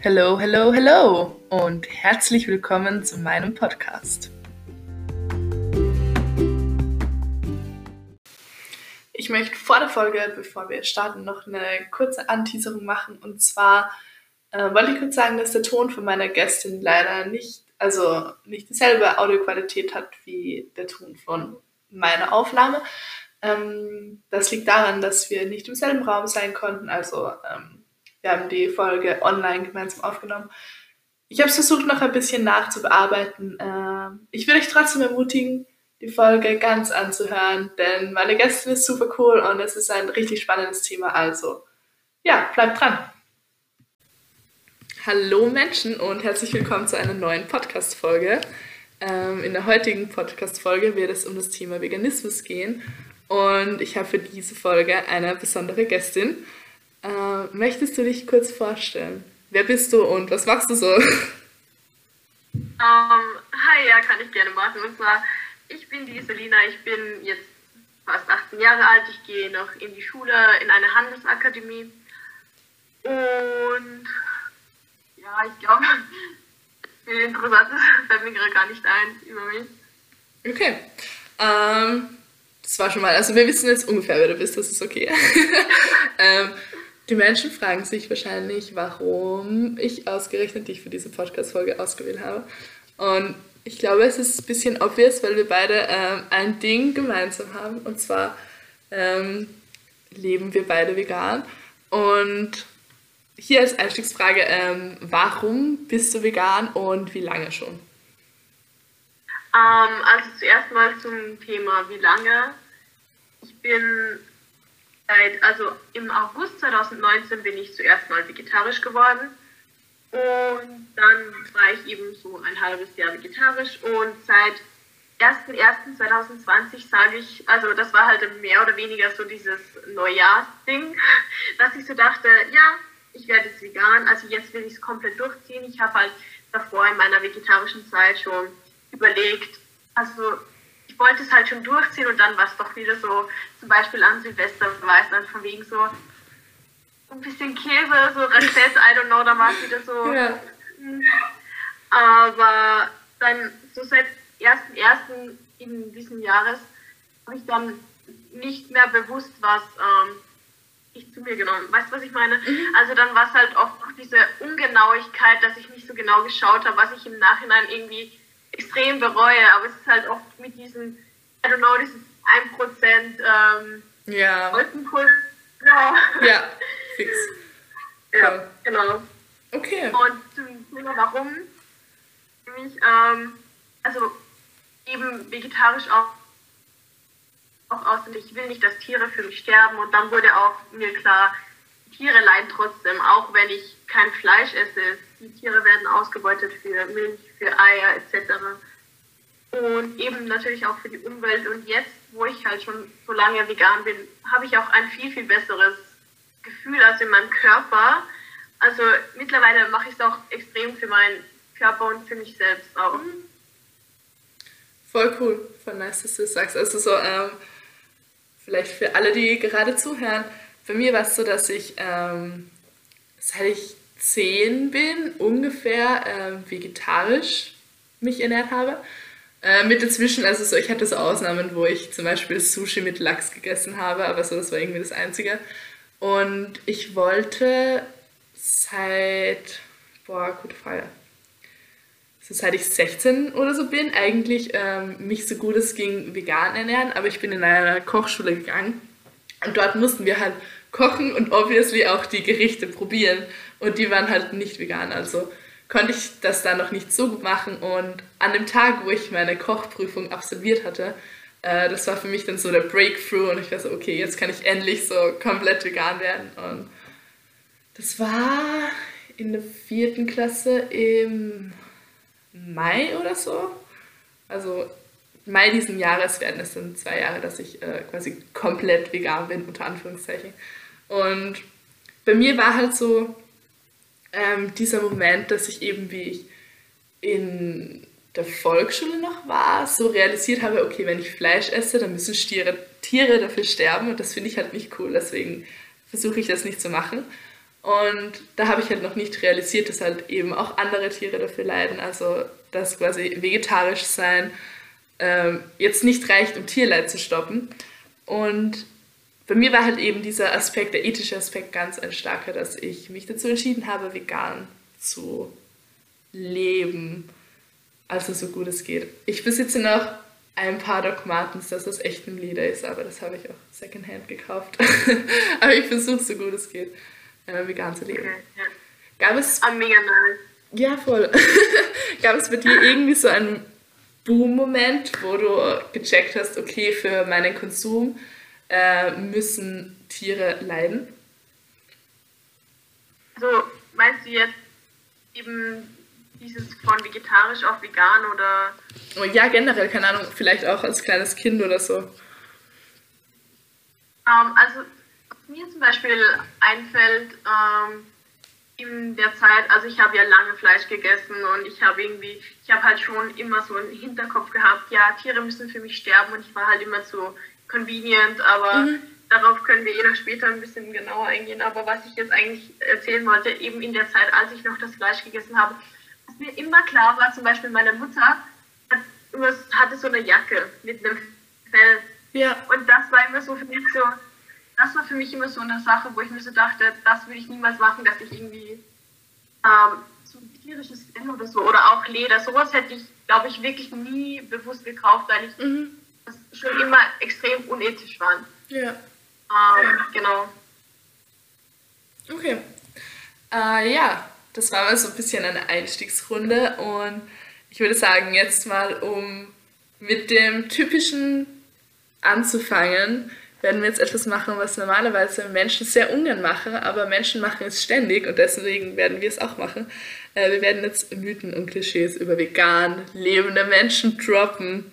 Hello, hello, hello und herzlich willkommen zu meinem Podcast. Ich möchte vor der Folge, bevor wir starten, noch eine kurze Anteaserung machen. Und zwar äh, wollte ich kurz sagen, dass der Ton von meiner Gästin leider nicht, also nicht dieselbe Audioqualität hat wie der Ton von meiner Aufnahme. Ähm, das liegt daran, dass wir nicht im selben Raum sein konnten. Also ähm, wir haben die Folge online gemeinsam aufgenommen. Ich habe es versucht, noch ein bisschen nachzubearbeiten. Ähm, ich würde euch trotzdem ermutigen, die Folge ganz anzuhören, denn meine Gästin ist super cool und es ist ein richtig spannendes Thema. Also, ja, bleibt dran. Hallo Menschen und herzlich willkommen zu einer neuen Podcast-Folge. Ähm, in der heutigen Podcast-Folge wird es um das Thema Veganismus gehen und ich habe für diese Folge eine besondere Gästin. Äh, möchtest du dich kurz vorstellen? Wer bist du und was machst du so? Um, hi, ja, kann ich gerne machen. Und zwar, ich bin die Selina, ich bin jetzt fast 18 Jahre alt, ich gehe noch in die Schule, in eine Handelsakademie. Und ja, ich glaube, viel Interessantes fällt mir gerade gar nicht ein über mich. Okay. Ähm, das war schon mal, also wir wissen jetzt ungefähr, wer du bist, das ist okay. ähm, die Menschen fragen sich wahrscheinlich, warum ich ausgerechnet dich für diese Podcast-Folge ausgewählt habe. Und ich glaube, es ist ein bisschen obvious, weil wir beide ähm, ein Ding gemeinsam haben. Und zwar ähm, leben wir beide vegan. Und hier als Einstiegsfrage, ähm, warum bist du vegan und wie lange schon? Ähm, also zuerst mal zum Thema, wie lange. Ich bin seit, also im August 2019 bin ich zuerst mal vegetarisch geworden. Und dann war ich eben so ein halbes Jahr vegetarisch und seit 1.1.2020 sage ich, also das war halt mehr oder weniger so dieses Neujahrsding, dass ich so dachte, ja, ich werde jetzt vegan, also jetzt will ich es komplett durchziehen. Ich habe halt davor in meiner vegetarischen Zeit schon überlegt, also ich wollte es halt schon durchziehen und dann war es doch wieder so, zum Beispiel an Silvester war es dann von wegen so ein bisschen Käse, so Raclette, I don't know, da war es wieder so. Ja. Aber dann so seit 1.1. in diesem Jahres habe ich dann nicht mehr bewusst was ähm, ich zu mir genommen. Weißt du, was ich meine? Mhm. Also dann war es halt oft diese Ungenauigkeit, dass ich nicht so genau geschaut habe, was ich im Nachhinein irgendwie extrem bereue, aber es ist halt oft mit diesem, I don't know, dieses 1% ähm, ja. Wolkenpuls. Ja. ja, fix. ja, genau. Okay. Und zum Thema warum, nämlich, ähm, also eben vegetarisch auch, auch aus und ich will nicht, dass Tiere für mich sterben und dann wurde auch mir klar, Tiere leiden trotzdem, auch wenn ich kein Fleisch esse. Die Tiere werden ausgebeutet für Milch, für Eier etc. Und eben natürlich auch für die Umwelt. Und jetzt, wo ich halt schon so lange vegan bin, habe ich auch ein viel, viel besseres Gefühl als in meinem Körper. Also mittlerweile mache ich es auch extrem für meinen Körper und für mich selbst auch. Voll cool, voll nice, dass du das sagst. Also so, ähm, vielleicht für alle, die gerade zuhören, bei mir war es so, dass ich, ähm, seit ich zehn bin, ungefähr äh, vegetarisch mich ernährt habe. Äh, mit dazwischen, also so, ich hatte so Ausnahmen, wo ich zum Beispiel Sushi mit Lachs gegessen habe, aber so, das war irgendwie das Einzige. Und ich wollte seit, boah, gute Frage, so seit ich 16 oder so bin, eigentlich ähm, mich so gut es ging vegan ernähren, aber ich bin in eine Kochschule gegangen und dort mussten wir halt kochen und obviously auch die Gerichte probieren. Und die waren halt nicht vegan. Also konnte ich das da noch nicht so gut machen. Und an dem Tag, wo ich meine Kochprüfung absolviert hatte, äh, das war für mich dann so der Breakthrough. Und ich war so, okay, jetzt kann ich endlich so komplett vegan werden. Und das war in der vierten Klasse im Mai oder so. Also Mai diesen Jahres werden es dann zwei Jahre, dass ich äh, quasi komplett vegan bin, unter Anführungszeichen. Und bei mir war halt so ähm, dieser Moment, dass ich eben, wie ich in der Volksschule noch war, so realisiert habe, okay, wenn ich Fleisch esse, dann müssen Stiere, Tiere dafür sterben und das finde ich halt nicht cool, deswegen versuche ich das nicht zu machen. Und da habe ich halt noch nicht realisiert, dass halt eben auch andere Tiere dafür leiden. Also dass quasi vegetarisch sein ähm, jetzt nicht reicht, um Tierleid zu stoppen. Und bei mir war halt eben dieser Aspekt, der ethische Aspekt ganz ein starker, dass ich mich dazu entschieden habe, vegan zu leben. Also so gut es geht. Ich besitze noch ein paar Doc Martens, das aus echtem Leder ist, aber das habe ich auch secondhand gekauft. aber ich versuche so gut es geht, äh, vegan zu leben. Okay, ja. Gab es. Oh, mega nice. Ja, voll. Gab es bei dir irgendwie so einen Boom-Moment, wo du gecheckt hast, okay, für meinen Konsum äh, müssen Tiere leiden? Also meinst du jetzt eben dieses von vegetarisch auf vegan oder? Oh, ja, generell, keine Ahnung, vielleicht auch als kleines Kind oder so. Um, ähm, also, mir zum Beispiel einfällt, ähm, in der Zeit, also ich habe ja lange Fleisch gegessen und ich habe irgendwie, ich habe halt schon immer so einen Hinterkopf gehabt, ja, Tiere müssen für mich sterben und ich war halt immer so convenient, aber mhm. darauf können wir eh später ein bisschen genauer eingehen. Aber was ich jetzt eigentlich erzählen wollte, eben in der Zeit, als ich noch das Fleisch gegessen habe, was mir immer klar war, zum Beispiel meine Mutter hat immer, hatte so eine Jacke mit einem Fell. Ja. Und das war immer so für mich so, das war für mich immer so eine Sache, wo ich mir so dachte, das würde ich niemals machen, dass ich irgendwie ähm, so tierisches Fell oder so oder auch Leder, sowas hätte ich, glaube ich, wirklich nie bewusst gekauft, weil ich mhm. Schon immer extrem unethisch fand. Ja. Ähm, genau. Okay. Äh, ja, das war mal so ein bisschen eine Einstiegsrunde und ich würde sagen, jetzt mal um mit dem typischen anzufangen, werden wir jetzt etwas machen, was normalerweise Menschen sehr ungern machen, aber Menschen machen es ständig und deswegen werden wir es auch machen. Äh, wir werden jetzt Mythen und Klischees über vegan lebende Menschen droppen.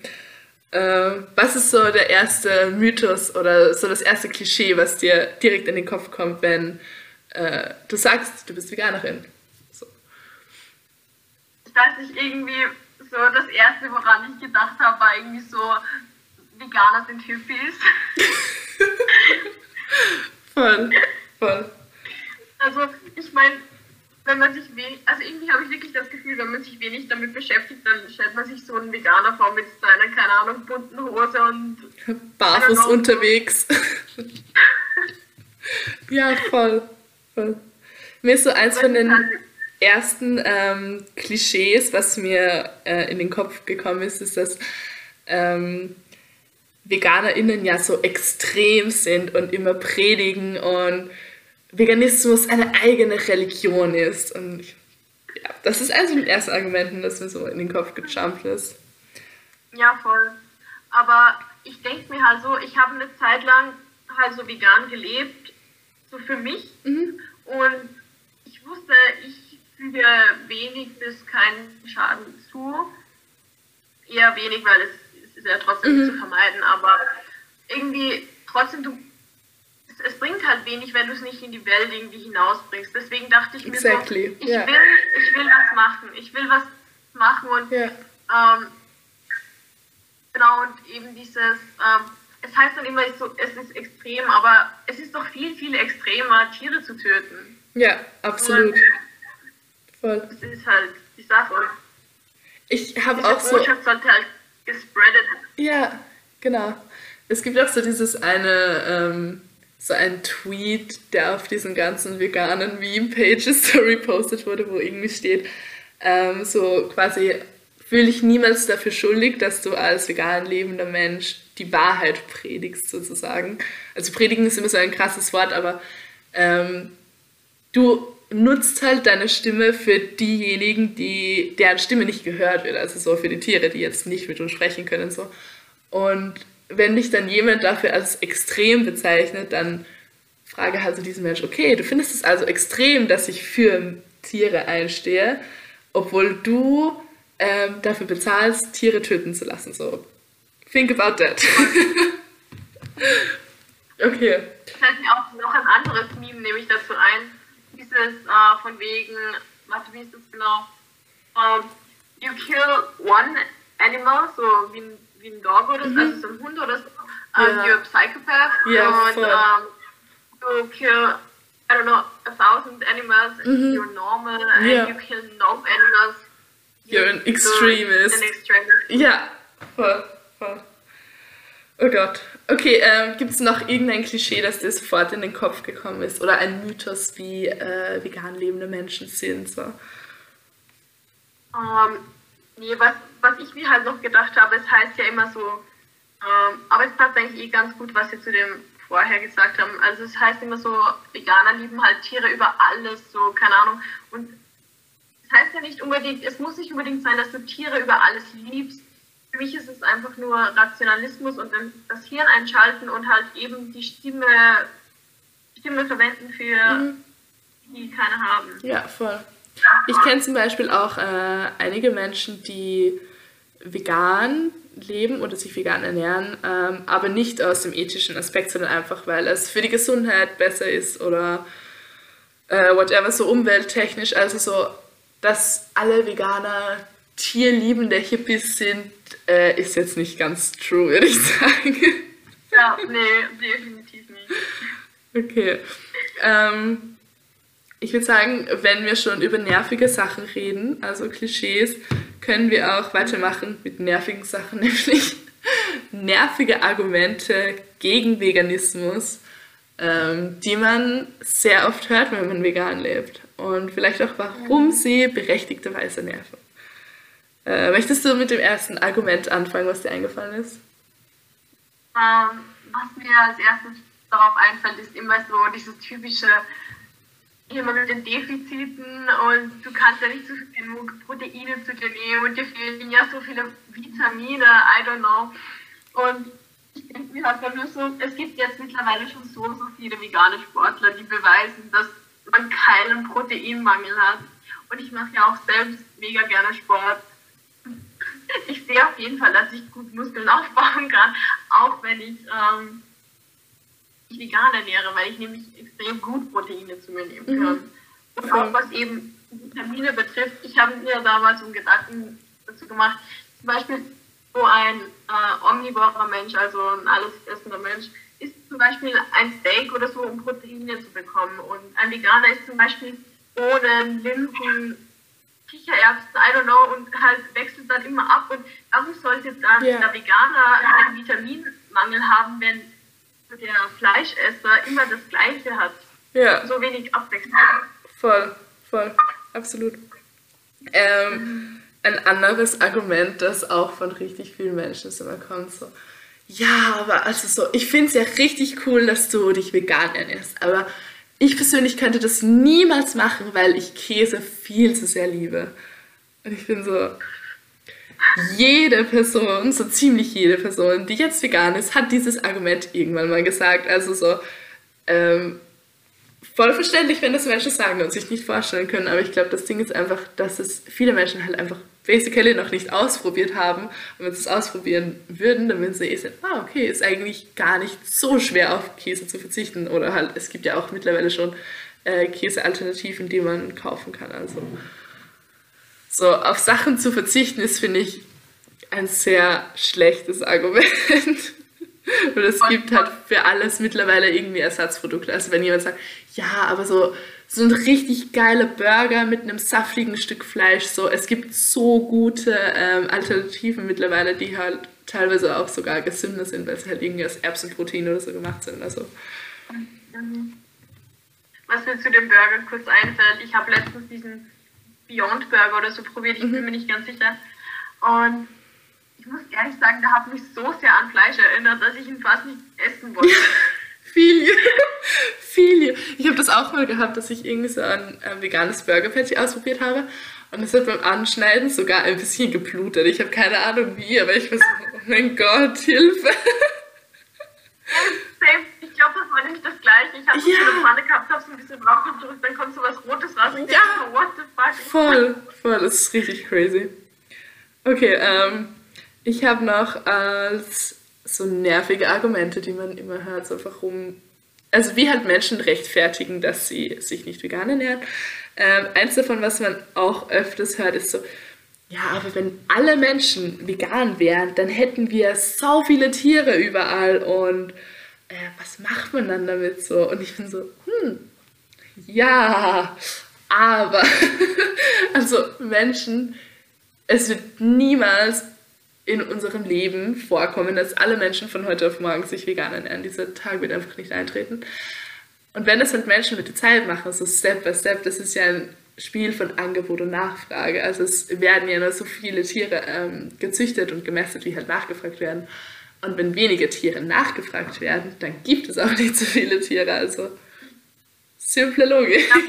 Äh, was ist so der erste Mythos oder so das erste Klischee, was dir direkt in den Kopf kommt, wenn äh, du sagst, du bist Veganerin? So. Ich weiß nicht, irgendwie so das erste, woran ich gedacht habe, war irgendwie so, Veganer sind Hippies. voll, voll. Also ich meine, wenn man sich wenig, also irgendwie habe ich wirklich das Gefühl, wenn man sich wenig damit beschäftigt, dann stellt man sich so einen Veganer vor mit seiner, keine Ahnung, bunten Hose und barfuß unterwegs. ja, voll, voll. Mir ist so eins von den ersten ähm, Klischees, was mir äh, in den Kopf gekommen ist, ist, dass ähm, VeganerInnen ja so extrem sind und immer predigen und Veganismus eine eigene Religion ist. Und ja, das ist eines der ersten Argumenten, das mir so in den Kopf gejumpt ist. Ja, voll. Aber ich denke mir halt so, ich habe eine Zeit lang halt so vegan gelebt, so für mich. Mhm. Und ich wusste, ich füge wenig bis keinen Schaden zu. Eher wenig, weil es ist ja trotzdem mhm. zu vermeiden, aber irgendwie trotzdem, du, es, bringt halt wenig, wenn du es nicht in die Welt irgendwie hinausbringst. Deswegen dachte ich exactly. mir so, ich, yeah. will, ich will was machen, ich will was machen und yeah. ähm, genau und eben dieses, ähm, es heißt dann immer, so, es ist extrem, aber es ist doch viel, viel extremer, Tiere zu töten. Ja, absolut. Und Voll. Das ist halt die Sache. Ich habe auch so. Botschaft sollte halt gespreadet. Ja, genau. Es gibt auch so dieses eine, ähm, so ein Tweet, der auf diesen ganzen veganen Meme-Pages so repostet wurde, wo irgendwie steht, ähm, so quasi fühle ich niemals dafür schuldig, dass du als vegan lebender Mensch die Wahrheit predigst, sozusagen. Also predigen ist immer so ein krasses Wort, aber ähm, du nutzt halt deine Stimme für diejenigen, die, deren Stimme nicht gehört wird, also so für die Tiere, die jetzt nicht mit uns sprechen können. So. Und wenn dich dann jemand dafür als extrem bezeichnet, dann frage halt diesen Mensch, okay, du findest es also extrem, dass ich für Tiere einstehe, obwohl du ähm, dafür bezahlst, Tiere töten zu lassen. So, think about that. okay. Fällt mir auch noch ein anderes Meme nämlich dazu ein dieses äh, von wegen, warte, wie ist das genau? Um, ähm, you kill one animal, so wie ein, wie ein Dog oder so, mhm. also so ein Hund oder so, um, yeah. you're a psychopath. Yeah, und um, you kill I don't know, a thousand animals, mm-hmm. you're normal, and yeah. you kill no animals. You're an extremist. An extremist. Ja, voll, voll. Oh Gott. Okay, ähm, gibt es noch irgendein Klischee, das dir sofort in den Kopf gekommen ist? Oder ein Mythos, wie äh, vegan lebende Menschen sind? So? Um, nee, was, was ich mir halt noch gedacht habe, es heißt ja immer so, ähm, aber es passt eigentlich eh ganz gut, was Sie zu dem vorher gesagt haben. Also es heißt immer so, Veganer lieben halt Tiere über alles, so, keine Ahnung. Und es das heißt ja nicht unbedingt, es muss nicht unbedingt sein, dass du Tiere über alles liebst. Für mich ist es einfach nur Rationalismus und das Hirn einschalten und halt eben die Stimme, Stimme verwenden für mhm. die keine haben. Ja, voll. Ich kenne zum Beispiel auch äh, einige Menschen, die vegan leben oder sich vegan ernähren, ähm, aber nicht aus dem ethischen Aspekt, sondern einfach, weil es für die Gesundheit besser ist oder äh, whatever, so umwelttechnisch. Also so, dass alle Veganer tierliebende Hippies sind, äh, ist jetzt nicht ganz true, würde ich sagen. Ja, nee, definitiv nicht. Okay. Ähm, ich würde sagen, wenn wir schon über nervige Sachen reden, also Klischees, können wir auch weitermachen mit nervigen Sachen, nämlich nervige Argumente gegen Veganismus, ähm, die man sehr oft hört, wenn man vegan lebt. Und vielleicht auch, warum sie berechtigterweise nerven. Äh, möchtest du mit dem ersten Argument anfangen, was dir eingefallen ist? Ähm, was mir als erstes darauf einfällt, ist immer so dieses typische, immer mit den Defiziten und du kannst ja nicht so genug Proteine zu dir nehmen und dir fehlen ja so viele Vitamine, I don't know. Und ich denke mir halt nur so, es gibt jetzt mittlerweile schon so, so viele vegane Sportler, die beweisen, dass man keinen Proteinmangel hat. Und ich mache ja auch selbst mega gerne Sport. Ich sehe auf jeden Fall, dass ich gut Muskeln aufbauen kann, auch wenn ich ähm, mich vegan ernähre, weil ich nämlich extrem gut Proteine zu mir nehmen kann. Mhm. Und auch was eben Vitamine betrifft, ich habe mir damals einen Gedanken dazu gemacht, zum Beispiel so ein äh, omnivorer Mensch, also ein alles essender Mensch, ist zum Beispiel ein Steak oder so, um Proteine zu bekommen. Und ein Veganer ist zum Beispiel Bohnen, Linsen, Kichererbsen, I don't know, und halt wechselt dann immer ab. Und warum sollte dann yeah. der Veganer einen Vitaminmangel haben, wenn der Fleischesser immer das Gleiche hat? Ja. So wenig Abwechslung. Voll, voll, absolut. Ähm, ein anderes Argument, das auch von richtig vielen Menschen immer kommt, so, ja, aber also so, ich finde es ja richtig cool, dass du dich vegan ernährst, aber ich persönlich könnte das niemals machen, weil ich Käse viel zu sehr liebe. Und ich bin so, jede Person, so ziemlich jede Person, die jetzt vegan ist, hat dieses Argument irgendwann mal gesagt. Also so, ähm, voll verständlich, wenn das Menschen sagen und sich nicht vorstellen können, aber ich glaube, das Ding ist einfach, dass es viele Menschen halt einfach basically noch nicht ausprobiert haben. Und wenn sie es ausprobieren würden, dann würden sie eh sagen, ah, okay, ist eigentlich gar nicht so schwer auf Käse zu verzichten. Oder halt, es gibt ja auch mittlerweile schon äh, Käsealternativen, die man kaufen kann. Also so auf Sachen zu verzichten ist, finde ich, ein sehr schlechtes Argument. Und es gibt halt für alles mittlerweile irgendwie Ersatzprodukte. Also wenn jemand sagt, ja, aber so, so ein richtig geiler Burger mit einem saftigen Stück Fleisch, so, es gibt so gute ähm, Alternativen mittlerweile, die halt teilweise auch sogar gesünder sind, weil sie halt irgendwie aus Erbsenprotein oder so gemacht sind. Also. Was mir zu dem Burger kurz einfällt, ich habe letztens diesen Beyond Burger oder so probiert, ich bin mhm. mir nicht ganz sicher. Und ich muss ehrlich sagen, der hat mich so sehr an Fleisch erinnert, dass ich ihn fast nicht essen wollte. Viel. Viel. Ich habe das auch mal gehabt, dass ich irgendwie so ein äh, veganes Burger Patty ausprobiert habe. Und es hat beim Anschneiden sogar ein bisschen geblutet. Ich habe keine Ahnung wie, aber ich war so, oh mein Gott, Hilfe. Das nämlich das Gleiche. Ich habe ja. so eine Pfanne gehabt, habe so ein bisschen drauf gedrückt, dann kommt so was Rotes raus. Ich ja. denke, what the fuck? Voll, voll, das ist richtig crazy. Okay, ähm, ich habe noch als so nervige Argumente, die man immer hört, so warum, also wie halt Menschen rechtfertigen, dass sie sich nicht vegan ernähren. Ähm, eins davon, was man auch öfters hört, ist so, ja, aber wenn alle Menschen vegan wären, dann hätten wir so viele Tiere überall und äh, was macht man dann damit so? Und ich bin so, hm, Ja, aber, also Menschen, es wird niemals in unserem Leben vorkommen, dass alle Menschen von heute auf morgen sich vegan ernähren. Dieser Tag wird einfach nicht eintreten. Und wenn das halt Menschen mit der Zeit machen, so Step by Step, das ist ja ein Spiel von Angebot und Nachfrage. Also es werden ja nur so viele Tiere ähm, gezüchtet und gemästet, wie halt nachgefragt werden. Und wenn wenige Tiere nachgefragt werden, dann gibt es auch nicht so viele Tiere. Also simple Logik. Ja, mhm,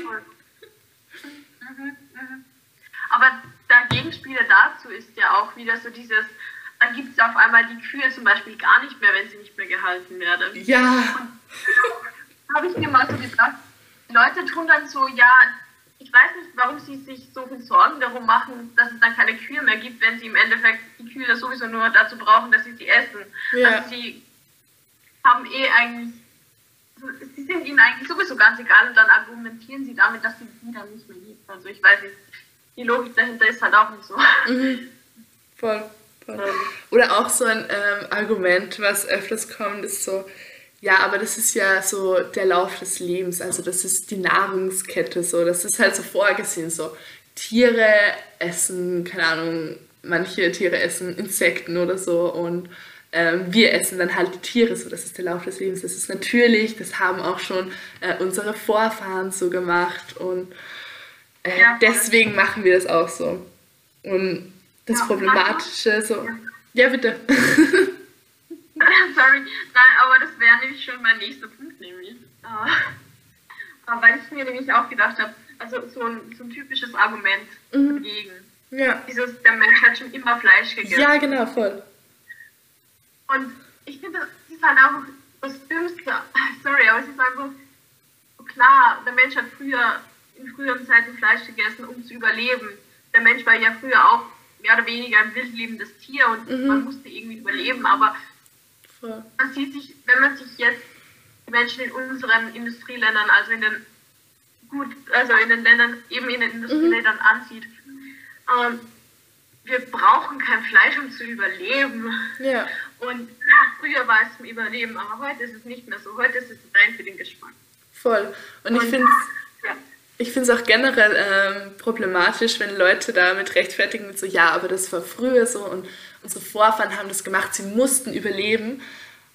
mhm. Aber der Gegenspieler dazu ist ja auch wieder so dieses, dann gibt es auf einmal die Kühe zum Beispiel gar nicht mehr, wenn sie nicht mehr gehalten werden. Ja. Habe ich mir mal so gedacht, Leute tun dann so, ja, ich weiß nicht, warum sie sich so viel Sorgen darum machen, dass es dann keine Kühe mehr gibt, wenn sie im Endeffekt die Kühe sowieso nur dazu brauchen, dass sie sie essen. Ja. Also sie haben eh eigentlich, sie sind ihnen eigentlich sowieso ganz egal und dann argumentieren sie damit, dass sie die dann nicht mehr gibt. Also ich weiß nicht, die Logik dahinter ist halt auch nicht so. Mhm. Voll. voll. Ähm. Oder auch so ein ähm, Argument, was öfters kommt, ist so, ja, aber das ist ja so der Lauf des Lebens, also das ist die Nahrungskette so, das ist halt so vorgesehen so. Tiere essen, keine Ahnung, manche Tiere essen Insekten oder so und ähm, wir essen dann halt die Tiere so, das ist der Lauf des Lebens, das ist natürlich, das haben auch schon äh, unsere Vorfahren so gemacht und äh, ja, deswegen machen wir das auch so. Und das ja, Problematische so, ja, ja bitte. Sorry, nein, aber das wäre nämlich schon mein nächster Punkt, nämlich. Äh, weil ich mir nämlich auch gedacht habe, also so ein, so ein typisches Argument mhm. dagegen. Ja. Dieses, der Mensch hat schon immer Fleisch gegessen. Ja, genau, voll. Und ich finde, das ist halt auch das Dümmste. Sorry, aber es ist einfach klar, der Mensch hat früher, in früheren Zeiten Fleisch gegessen, um zu überleben. Der Mensch war ja früher auch mehr oder weniger ein wildlebendes Tier und mhm. man musste irgendwie überleben, aber Voll. Man sieht sich, wenn man sich jetzt die Menschen in unseren Industrieländern, also in den gut, also in den Ländern, eben in den Industrieländern mhm. ansieht, ähm, wir brauchen kein Fleisch, um zu überleben. Ja. Und ja, früher war es zum Überleben, aber heute ist es nicht mehr so. Heute ist es rein für den Geschmack. Voll. Und, Und ich finde ja. Ich finde es auch generell ähm, problematisch, wenn Leute damit rechtfertigen mit so, ja, aber das war früher so und unsere Vorfahren haben das gemacht, sie mussten überleben.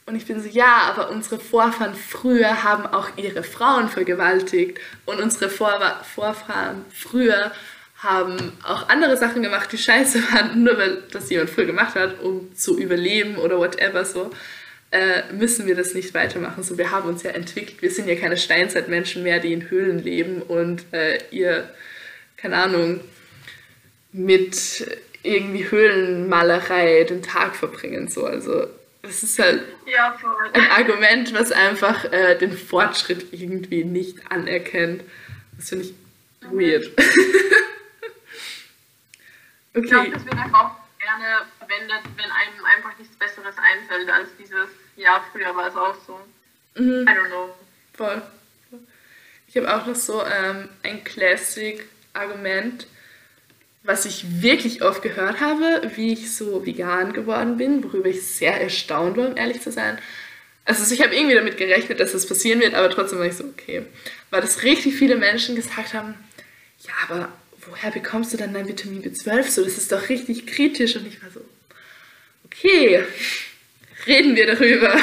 Und ich bin so, ja, aber unsere Vorfahren früher haben auch ihre Frauen vergewaltigt. Und unsere Vor Vorfahren früher haben auch andere Sachen gemacht, die scheiße waren, nur weil das jemand früher gemacht hat, um zu überleben oder whatever so. Äh, müssen wir das nicht weitermachen. So, wir haben uns ja entwickelt. Wir sind ja keine Steinzeitmenschen mehr, die in Höhlen leben und äh, ihr, keine Ahnung, mit irgendwie Höhlenmalerei den Tag verbringen. So. Also das ist halt ja, ein Argument, was einfach äh, den Fortschritt irgendwie nicht anerkennt. Das finde ich weird. okay. Ich glaube, das wird einfach auch gerne verwendet, wenn einem einfach nichts Besseres einfällt als dieses, ja, früher war es auch so. Mhm. I don't know. Voll. Ich habe auch noch so ähm, ein Classic-Argument, was ich wirklich oft gehört habe, wie ich so vegan geworden bin, worüber ich sehr erstaunt war, um ehrlich zu sein. Also ich habe irgendwie damit gerechnet, dass das passieren wird, aber trotzdem war ich so, okay. Weil das richtig viele Menschen gesagt haben, ja, aber woher bekommst du dann dein Vitamin B12 so? Das ist doch richtig kritisch. Und ich war so, okay, reden wir darüber.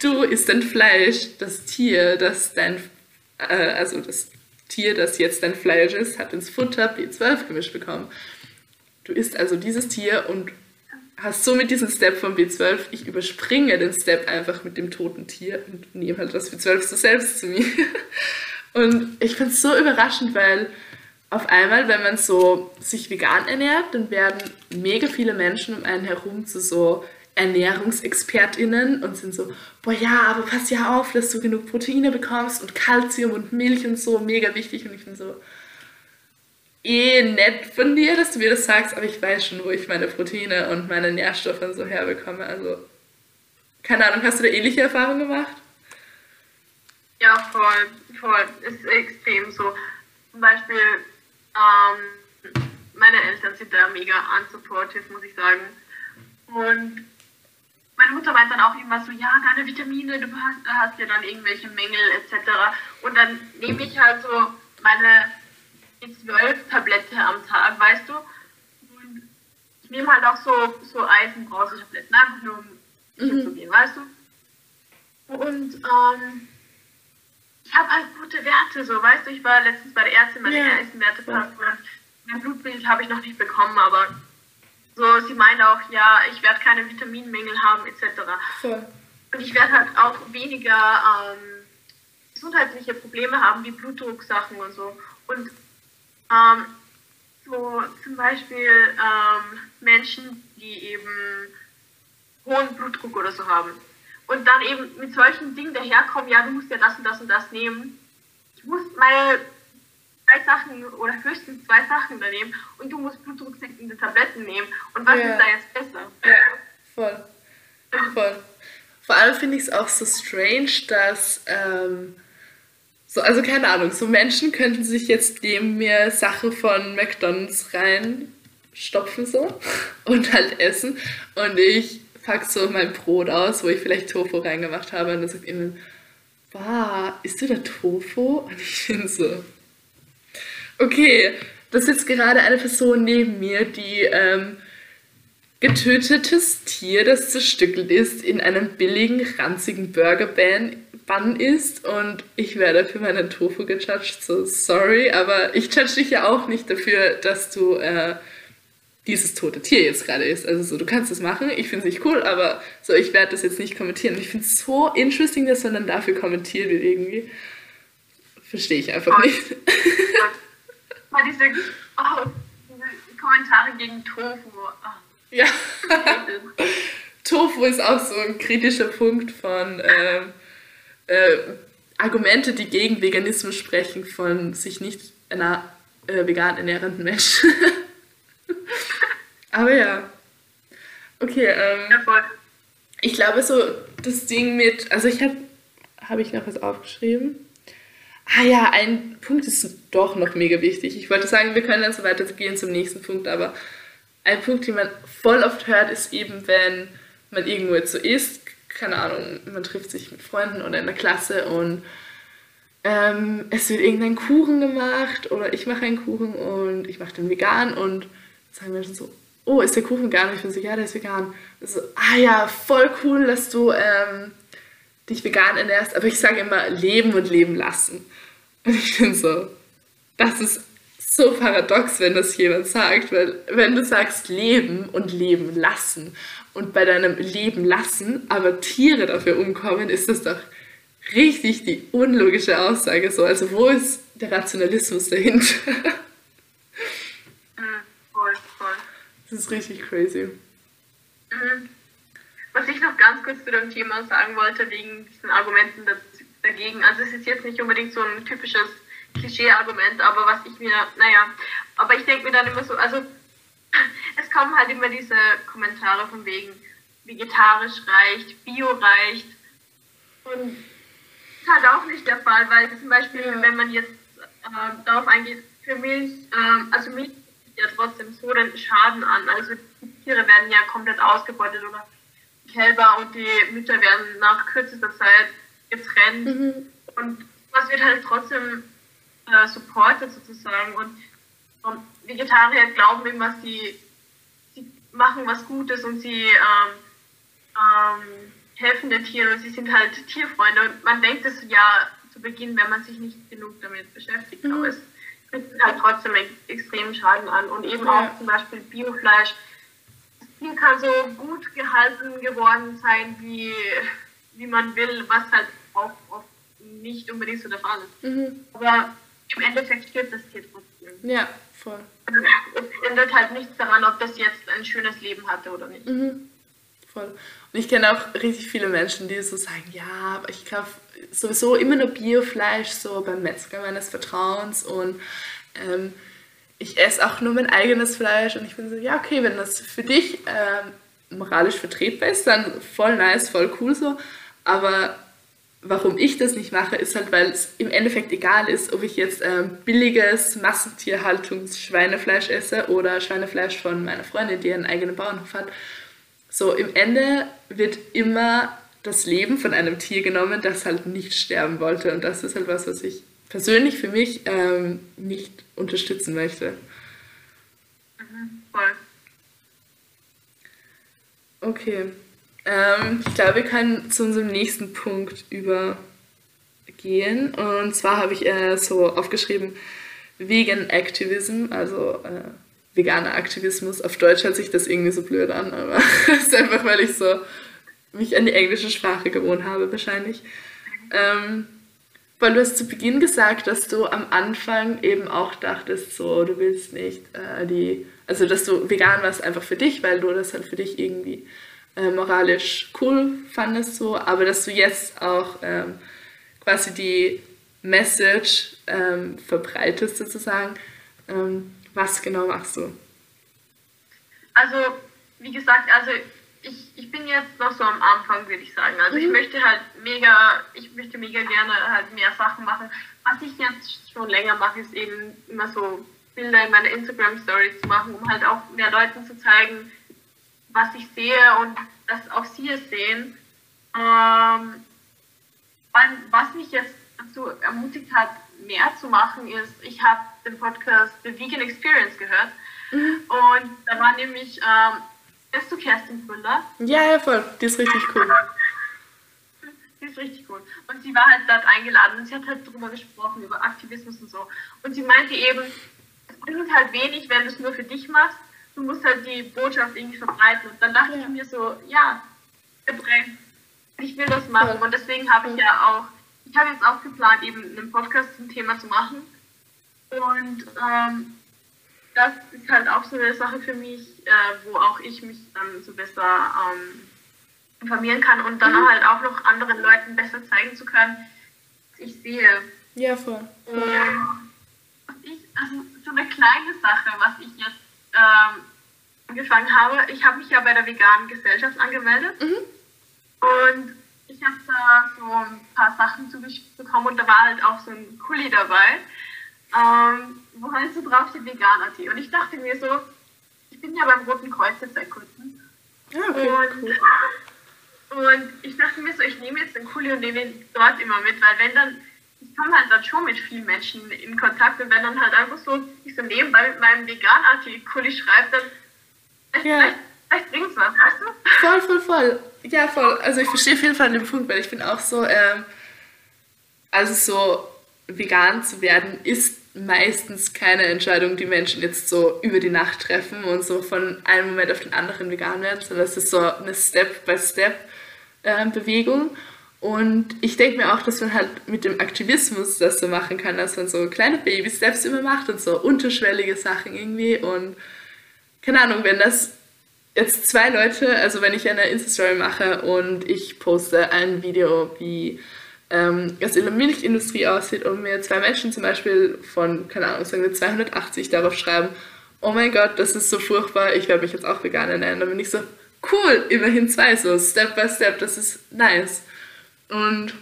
Du isst dein Fleisch, das Tier, das dein, äh, also das Tier, das jetzt dein Fleisch ist, hat ins Futter B12 gemischt bekommen. Du isst also dieses Tier und hast somit diesen Step von B12. Ich überspringe den Step einfach mit dem toten Tier und nehme halt das B12 so selbst zu mir. Und ich finde es so überraschend, weil auf einmal, wenn man so sich vegan ernährt, dann werden mega viele Menschen um einen herum zu so ErnährungsexpertInnen und sind so, boah ja, aber pass ja auf, dass du genug Proteine bekommst und Kalzium und Milch und so, mega wichtig. Und ich bin so, eh nett von dir, dass du mir das sagst, aber ich weiß schon, wo ich meine Proteine und meine Nährstoffe und so herbekomme. Also, keine Ahnung, hast du da ähnliche Erfahrungen gemacht? Ja, voll, voll. Ist extrem so. Zum Beispiel, ähm, meine Eltern sind da mega unsupportive, muss ich sagen. Und meine Mutter meint dann auch immer so, ja, deine Vitamine, du hast, hast ja dann irgendwelche Mängel etc. Und dann nehme ich halt so meine zwölf Tablette am Tag, weißt du? Und ich nehme halt auch so, so Eisenbrause-Tabletten, einfach nur um mhm. zu gehen, weißt du? Und ähm, ich habe halt gute Werte, so, weißt du, ich war letztens bei der Ärztin, meine ja. Eisenwerte ja. mein Blutbild habe ich noch nicht bekommen, aber so, sie meint auch, ja, ich werde keine Vitaminmängel haben, etc. Voll. Und ich werde halt auch weniger ähm, gesundheitliche Probleme haben, wie Blutdrucksachen und so. Und ähm, so zum Beispiel ähm, Menschen, die eben hohen Blutdruck oder so haben. Und dann eben mit solchen Dingen daherkommen, ja, du musst ja das und das und das nehmen. Ich muss meine zwei Sachen oder höchstens zwei Sachen da nehmen und du musst blutdrucksenkende Tabletten nehmen. Und was ja. ist da jetzt besser? Ja, voll. Voll. Vor allem finde ich es auch so strange, dass, ähm, so, also keine Ahnung, so Menschen könnten sich jetzt neben mir Sachen von McDonalds reinstopfen so und halt essen und ich pack so mein Brot aus, wo ich vielleicht Tofu reingemacht habe und dann sagt ihnen, wow, isst du da Tofu? Und ich bin so, okay, das ist jetzt gerade eine Person neben mir, die ähm, getötetes Tier, das zerstückelt ist, in einem billigen, ranzigen Burger-Bun isst und ich werde für meinen Tofu gejudged, so sorry, aber ich judge dich ja auch nicht dafür, dass du äh, dieses tote Tier jetzt gerade ist. Also so, du kannst es machen, ich finde es nicht cool, aber so, ich werde das jetzt nicht kommentieren. Und ich finde es so interesting, dass man dann dafür kommentiert wird irgendwie. Verstehe ich einfach oh, nicht. Mal diese, oh, Kommentare gegen Tofu. Oh. Ja. Tofu ist auch so ein kritischer Punkt von ähm, äh, Argumente, die gegen Veganismus sprechen, von sich nicht einer äh, vegan ernährenden Menschen. Aber ja. Okay, ähm, ja, ich glaube so, das Ding mit, also ich habe, habe ich noch was aufgeschrieben? Ah ja, ein Punkt ist doch noch mega wichtig. Ich wollte sagen, wir können dann so weitergehen zum nächsten Punkt, aber ein Punkt, den man voll oft hört, ist eben, wenn man irgendwo jetzt so ist, keine Ahnung, man trifft sich mit Freunden oder in der Klasse und ähm, es wird irgendein Kuchen gemacht oder ich mache einen Kuchen und ich mache den vegan und sagen Menschen so, oh, ist der Kuchen vegan? Und ich bin so, ja, der ist vegan. So, ah ja, voll cool, dass du ähm, dich vegan ernährst, aber ich sage immer leben und leben lassen. Ich bin so, das ist so paradox, wenn das jemand sagt, weil wenn du sagst leben und leben lassen und bei deinem Leben lassen aber Tiere dafür umkommen, ist das doch richtig die unlogische Aussage so. Also wo ist der Rationalismus dahinter? Das ist richtig crazy. Mhm. Was ich noch ganz kurz zu dem Thema sagen wollte, wegen diesen Argumenten dagegen. Also es ist jetzt nicht unbedingt so ein typisches Klischee-Argument, aber was ich mir, naja, aber ich denke mir dann immer so, also es kommen halt immer diese Kommentare von wegen vegetarisch reicht, bio reicht und das ist halt auch nicht der Fall, weil zum Beispiel, wenn man jetzt äh, darauf eingeht, für Milch, äh, also Milch ja trotzdem so den Schaden an. Also die Tiere werden ja komplett ausgebeutet oder die Kälber und die Mütter werden nach kürzester Zeit getrennt. Mhm. Und was wird halt trotzdem äh, supportet sozusagen. Und ähm, Vegetarier glauben immer, sie, sie machen was Gutes und sie ähm, ähm, helfen den Tieren und sie sind halt Tierfreunde. Und man denkt es ja zu Beginn, wenn man sich nicht genug damit beschäftigt. Mhm. Aber es richtet halt trotzdem extremen Schaden an. Und eben ja. auch zum Beispiel Biofleisch. Das Ding kann so gut gehalten geworden sein, wie, wie man will, was halt auch oft nicht unbedingt so der Fall ist. Mhm. Aber im Endeffekt stirbt das Tier trotzdem. Ja, voll. Es ändert halt nichts daran, ob das jetzt ein schönes Leben hatte oder nicht. Mhm. Voll. Und ich kenne auch richtig viele Menschen, die so sagen, ja, aber ich kaufe sowieso immer nur Biofleisch, so beim Metzger meines Vertrauens und ähm, ich esse auch nur mein eigenes Fleisch und ich bin so, ja, okay, wenn das für dich ähm, moralisch vertretbar ist, dann voll nice, voll cool so, aber warum ich das nicht mache, ist halt, weil es im Endeffekt egal ist, ob ich jetzt ähm, billiges Massentierhaltungs-Schweinefleisch esse oder Schweinefleisch von meiner Freundin, die einen eigenen Bauernhof hat so im Ende wird immer das Leben von einem Tier genommen, das halt nicht sterben wollte. Und das ist halt was, was ich persönlich für mich ähm, nicht unterstützen möchte. Mhm, voll. Okay. Ähm, ich glaube, wir können zu unserem nächsten Punkt übergehen. Und zwar habe ich äh, so aufgeschrieben, Vegan Activism, also äh, veganer Aktivismus. Auf Deutsch hört sich das irgendwie so blöd an, aber es ist einfach, weil ich so mich an die englische Sprache gewohnt habe, wahrscheinlich. Ähm, weil du hast zu Beginn gesagt, dass du am Anfang eben auch dachtest, so, du willst nicht äh, die, also dass du vegan warst einfach für dich, weil du das halt für dich irgendwie äh, moralisch cool fandest, so, aber dass du jetzt auch ähm, quasi die Message ähm, verbreitest sozusagen. Ähm, was genau machst du? Also, wie gesagt, also ich, ich bin jetzt noch so am Anfang, würde ich sagen. Also mhm. ich möchte halt mega, ich möchte mega gerne halt mehr Sachen machen. Was ich jetzt schon länger mache, ist eben immer so Bilder in meine Instagram Stories zu machen, um halt auch mehr Leuten zu zeigen, was ich sehe und dass auch sie es sehen. Ähm, was mich jetzt dazu ermutigt hat, mehr zu machen, ist, ich habe den Podcast The Vegan Experience gehört. Mhm. Und da war nämlich ähm, Kennst du Kerstin Brüller? Ja, ja, voll. Die ist richtig cool. Die ist richtig cool. Und sie war halt dort eingeladen und sie hat halt darüber gesprochen, über Aktivismus und so. Und sie meinte eben, es bringt halt wenig, wenn du es nur für dich machst. Du musst halt die Botschaft irgendwie verbreiten. Und dann dachte ja. ich mir so, ja, ich will das machen. Ja. Und deswegen habe ich ja auch, ich habe jetzt auch geplant, eben einen Podcast zum Thema zu machen. Und ähm, das ist halt auch so eine Sache für mich, äh, wo auch ich mich dann so besser ähm, informieren kann und dann mhm. halt auch noch anderen Leuten besser zeigen zu können, was ich sehe. Ja, voll. Und was ich, also so eine kleine Sache, was ich jetzt ähm, angefangen habe, ich habe mich ja bei der veganen Gesellschaft angemeldet mhm. und ich habe da so ein paar Sachen zugeschickt bekommen und da war halt auch so ein Kuli dabei ähm, wo halt so drauf steht Veganer-Tee. Und ich dachte mir so, ich bin ja beim Roten Kreuz jetzt seit kurzem. Ja, okay, und, cool. und ich dachte mir so, ich nehme jetzt den Kuli und nehme ihn dort immer mit, weil wenn dann, ich komme halt dann schon mit vielen Menschen in Kontakt und wenn dann halt einfach so, ich so nebenbei mit meinem Vegan-Artikel schreibe, dann ja. vielleicht, vielleicht bringt es was, weißt du? Voll, voll, voll. Ja, voll. Also ich verstehe auf jeden Fall den Punkt, weil ich bin auch so, ähm, also so vegan zu werden, ist meistens keine Entscheidung, die Menschen jetzt so über die Nacht treffen und so von einem Moment auf den anderen vegan werden, sondern es ist so eine Step-by-Step-Bewegung. Und ich denke mir auch, dass man halt mit dem Aktivismus das so machen kann, dass man so kleine Baby-Steps immer macht und so unterschwellige Sachen irgendwie. Und keine Ahnung, wenn das jetzt zwei Leute, also wenn ich eine Insta-Story mache und ich poste ein Video, wie ähm, das in der Milchindustrie aussieht und mir zwei Menschen zum Beispiel von, keine Ahnung, sagen wir 280 darauf schreiben, oh mein Gott, das ist so furchtbar, ich werde mich jetzt auch Veganer nennen. Dann bin ich so, cool, immerhin zwei, so Step by Step, das ist nice. Und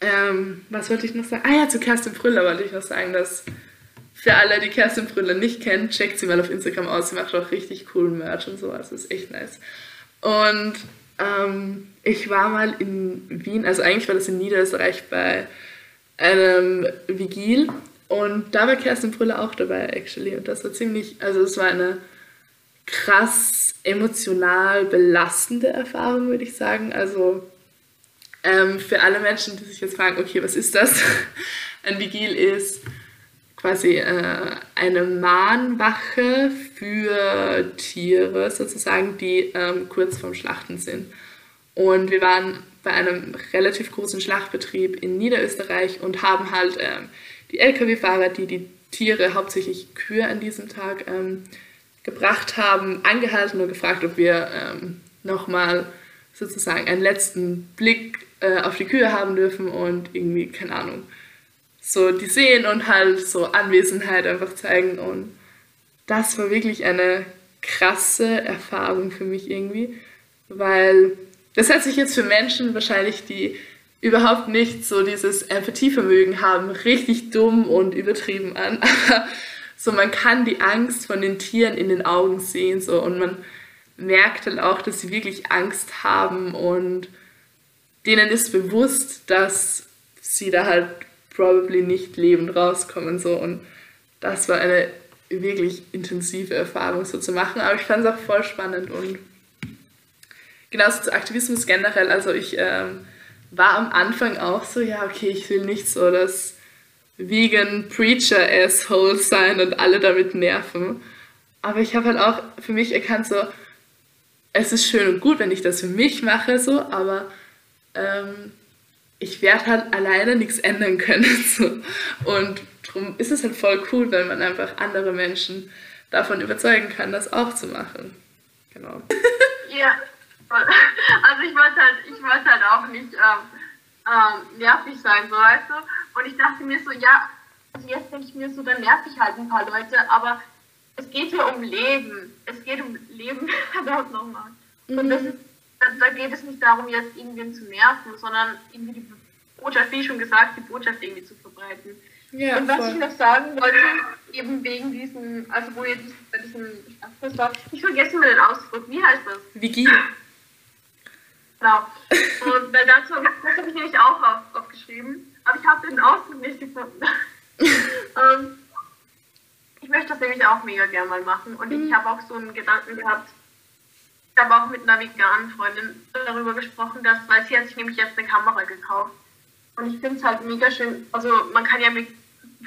ähm, was wollte ich noch sagen? Ah ja, zu Kerstin Brüller wollte ich noch sagen, dass für alle, die Kerstin Brüller nicht kennen, checkt sie mal auf Instagram aus. Sie macht auch richtig coolen Merch und sowas. Das ist echt nice. Und ähm, ich war mal in Wien, also eigentlich war das in Niederösterreich bei einem Vigil und da war Kerstin Brüller auch dabei, actually. Und das war ziemlich, also es war eine krass emotional belastende Erfahrung, würde ich sagen. Also ähm, für alle Menschen, die sich jetzt fragen, okay, was ist das? Ein Vigil ist quasi äh, eine Mahnwache für Tiere sozusagen, die ähm, kurz vorm Schlachten sind. Und wir waren bei einem relativ großen Schlachtbetrieb in Niederösterreich und haben halt ähm, die Lkw-Fahrer, die die Tiere, hauptsächlich Kühe an diesem Tag ähm, gebracht haben, angehalten und gefragt, ob wir ähm, nochmal sozusagen einen letzten Blick äh, auf die Kühe haben dürfen und irgendwie, keine Ahnung, so die sehen und halt so Anwesenheit einfach zeigen. Und das war wirklich eine krasse Erfahrung für mich irgendwie, weil das hört sich jetzt für Menschen wahrscheinlich, die überhaupt nicht so dieses Empathievermögen haben, richtig dumm und übertrieben an. Aber so man kann die Angst von den Tieren in den Augen sehen so und man merkt halt auch, dass sie wirklich Angst haben und denen ist bewusst, dass sie da halt probably nicht lebend rauskommen so. Und das war eine wirklich intensive Erfahrung so zu machen, aber ich fand es auch voll spannend und genauso zu Aktivismus generell, also ich ähm, war am Anfang auch so, ja okay, ich will nicht so das Vegan Preacher Asshole sein und alle damit nerven, aber ich habe halt auch für mich erkannt so, es ist schön und gut, wenn ich das für mich mache so, aber ähm, ich werde halt alleine nichts ändern können. So. Und darum ist es halt voll cool, wenn man einfach andere Menschen davon überzeugen kann, das auch zu machen. Genau. Ja, also ich wollte halt, ich wollte halt auch nicht ähm, ähm, nervig sein, so weißt du. Und ich dachte mir so, ja, jetzt denke ich mir so, dann nerv ich halt ein paar Leute, aber es geht ja um Leben. Es geht um Leben, verdammt nochmal. Mhm. Und das ist da geht es nicht darum, jetzt irgendwen zu nerven, sondern irgendwie die Botschaft, wie schon gesagt, die Botschaft irgendwie zu verbreiten. Ja, und was voll. ich noch sagen wollte, eben wegen diesem, also wo ihr bei diesem Stadtfest war, ich vergesse mal den Ausdruck, wie heißt das? Vigil. Genau. Und weil dazu, das habe ich nämlich auch auf, aufgeschrieben, aber ich habe den Ausdruck nicht gefunden. ähm, ich möchte das nämlich auch mega gerne mal machen und mhm. ich habe auch so einen Gedanken gehabt, ich habe auch mit einer veganen Freundin darüber gesprochen, dass, weil sie hat sich nämlich jetzt eine Kamera gekauft. Und ich finde es halt mega schön, also man kann ja mit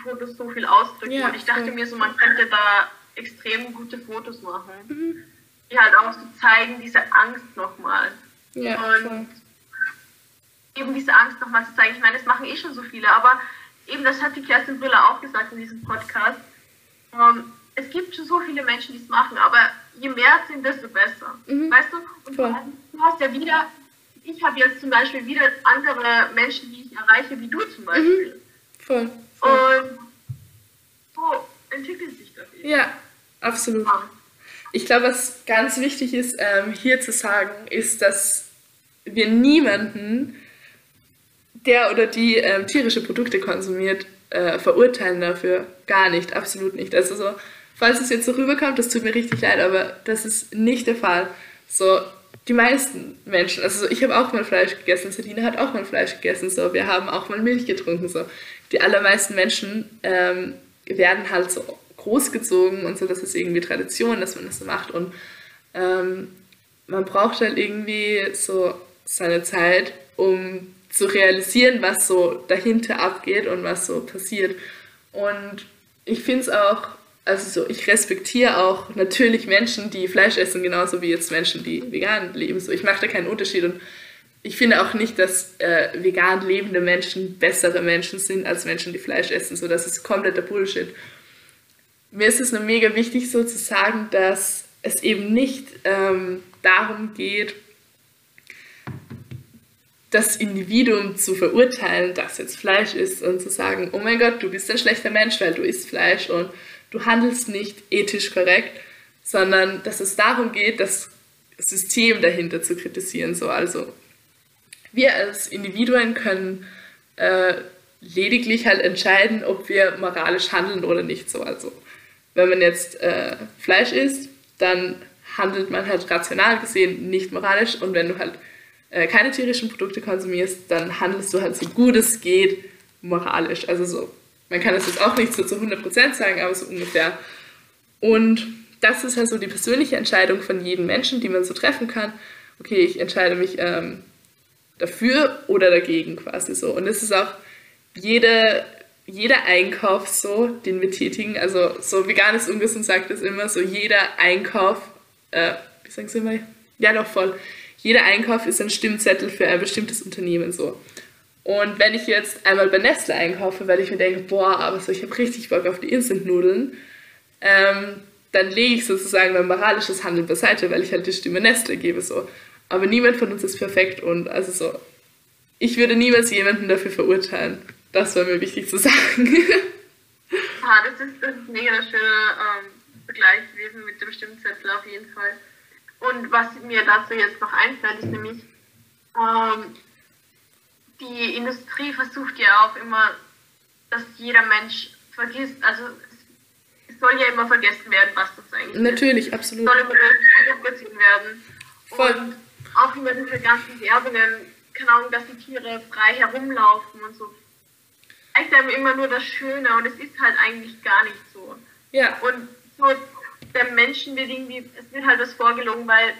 Fotos so viel ausdrücken. Ja, und ich dachte cool. mir so, man könnte da extrem gute Fotos machen. Mhm. Die halt auch so zeigen, diese Angst nochmal. Ja, und cool. eben diese Angst nochmal zu zeigen. Ich meine, das machen eh schon so viele, aber eben, das hat die Kerstin Brüller auch gesagt in diesem Podcast. Um, ähm, es gibt schon so viele Menschen, die es machen, aber je mehr sind, desto besser. Mhm. Weißt du? Und Voll. du hast ja wieder, ich habe jetzt zum Beispiel wieder andere Menschen, die ich erreiche, wie du zum Beispiel. Mhm. Voll. Voll. Und so entwickelt sich das eben. Ja, absolut. Ja. Ich glaube, was ganz wichtig ist, ähm, hier zu sagen, ist, dass wir niemanden, der oder die ähm, tierische Produkte konsumiert, äh, verurteilen dafür. Gar nicht, absolut nicht. Also so, falls es jetzt so rüberkommt, das tut mir richtig leid, aber das ist nicht der Fall. So, die meisten Menschen, also so, ich habe auch mal Fleisch gegessen, Sabine hat auch mal Fleisch gegessen, so, wir haben auch mal Milch getrunken, so. Die allermeisten Menschen ähm, werden halt so großgezogen und so, das ist irgendwie Tradition, dass man das so macht und ähm, man braucht halt irgendwie so seine Zeit, um zu realisieren, was so dahinter abgeht und was so passiert. Und ich finde es auch also so, ich respektiere auch natürlich Menschen, die Fleisch essen, genauso wie jetzt Menschen, die vegan leben. So, ich mache da keinen Unterschied und ich finde auch nicht, dass äh, vegan lebende Menschen bessere Menschen sind als Menschen, die Fleisch essen. So, das ist kompletter Bullshit. Mir ist es nur mega wichtig, so zu sagen, dass es eben nicht ähm, darum geht, das Individuum zu verurteilen, das jetzt Fleisch isst und zu sagen, oh mein Gott, du bist ein schlechter Mensch, weil du isst Fleisch und du handelst nicht ethisch korrekt, sondern dass es darum geht, das System dahinter zu kritisieren. So, also wir als Individuen können äh, lediglich halt entscheiden, ob wir moralisch handeln oder nicht. So, also wenn man jetzt äh, Fleisch isst, dann handelt man halt rational gesehen nicht moralisch und wenn du halt äh, keine tierischen Produkte konsumierst, dann handelst du halt so gut es geht moralisch. Also so man kann es jetzt auch nicht so zu 100% sagen, aber so ungefähr. Und das ist halt so die persönliche Entscheidung von jedem Menschen, die man so treffen kann. Okay, ich entscheide mich ähm, dafür oder dagegen quasi so. Und es ist auch jede, jeder Einkauf so, den wir tätigen, also so veganes Ungesund sagt es immer, so jeder Einkauf, äh, wie sagen Sie immer? Ja, doch voll. Jeder Einkauf ist ein Stimmzettel für ein bestimmtes Unternehmen so. Und wenn ich jetzt einmal bei Nestle einkaufe, weil ich mir denke, boah, aber so, ich habe richtig Bock auf die Instant-Nudeln, ähm, dann lege ich sozusagen mein moralisches Handeln beiseite, weil ich halt die Stimme Nestle gebe. So. Aber niemand von uns ist perfekt und also so, ich würde niemals jemanden dafür verurteilen. Das war mir wichtig zu sagen. ah, das ist, das ist mega schöner ähm, Vergleich gewesen mit dem Stimmzettel auf jeden Fall. Und was mir dazu jetzt noch einfällt, ist nämlich, ähm, die Industrie versucht ja auch immer, dass jeder Mensch vergisst, also es, soll ja immer vergessen werden, was das eigentlich Natürlich, ist. absolut. Soll immer durchgezogen werden. Voll. Und auch immer diese ganzen Werbungen, keine Ahnung, dass die Tiere frei herumlaufen und so. Zeigt einem immer nur das Schöne und es ist halt eigentlich gar nicht so. Ja. Und so, der Menschen wird irgendwie, es wird halt was vorgelogen, weil,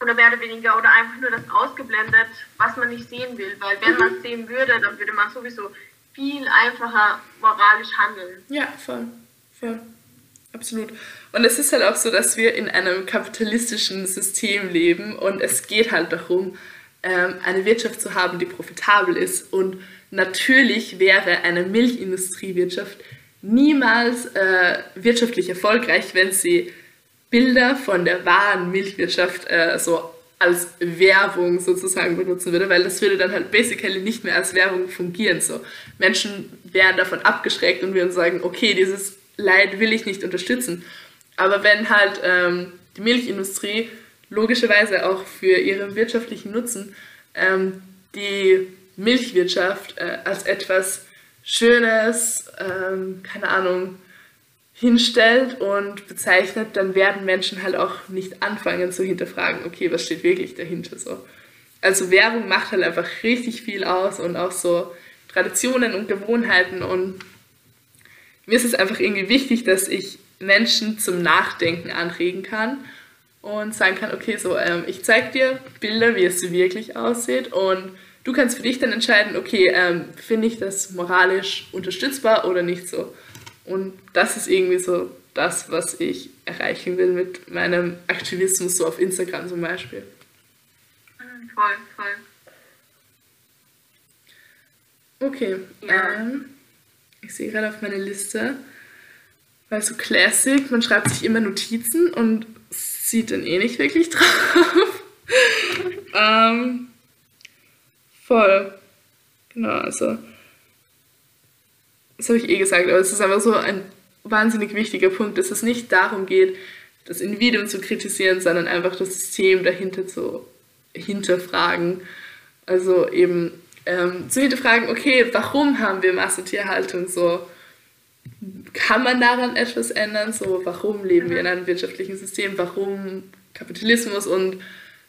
oder mehr oder weniger, oder einfach nur das ausgeblendet, was man nicht sehen will. Weil wenn mhm. man es sehen würde, dann würde man sowieso viel einfacher moralisch handeln. Ja, voll. Voll. Absolut. Und es ist halt auch so, dass wir in einem kapitalistischen System leben und es geht halt darum, ähm, eine Wirtschaft zu haben, die profitabel ist. Und natürlich wäre eine Milchindustriewirtschaft niemals äh, wirtschaftlich erfolgreich, wenn sie Bilder von der wahren Milchwirtschaft äh, so als Werbung sozusagen benutzen würde, weil das würde dann halt basically nicht mehr als Werbung fungieren. So. Menschen wären davon abgeschreckt und würden sagen, okay, dieses Leid will ich nicht unterstützen. Aber wenn halt ähm, die Milchindustrie logischerweise auch für ihren wirtschaftlichen Nutzen ähm, die Milchwirtschaft äh, als etwas Schönes, ähm, keine Ahnung, hinstellt und bezeichnet, dann werden Menschen halt auch nicht anfangen zu hinterfragen, okay, was steht wirklich dahinter so. Also Werbung macht halt einfach richtig viel aus und auch so Traditionen und Gewohnheiten und mir ist es einfach irgendwie wichtig, dass ich Menschen zum Nachdenken anregen kann und sagen kann, okay, so, ähm, ich zeige dir Bilder, wie es wirklich aussieht und du kannst für dich dann entscheiden, okay, ähm, finde ich das moralisch unterstützbar oder nicht so. Und das ist irgendwie so das, was ich erreichen will mit meinem Aktivismus, so auf Instagram zum Beispiel. Mhm, voll, voll. Okay, ja. ähm, ich sehe gerade auf meiner Liste, weil so Classic, man schreibt sich immer Notizen und sieht dann eh nicht wirklich drauf. ähm, voll. Genau, also das habe ich eh gesagt, aber es ist einfach so ein wahnsinnig wichtiger Punkt, dass es nicht darum geht, das Individuum zu kritisieren, sondern einfach das System dahinter zu hinterfragen. Also eben ähm, zu hinterfragen, okay, warum haben wir Massentierhaltung so? Kann man daran etwas ändern? So, warum leben wir in einem wirtschaftlichen System? Warum Kapitalismus und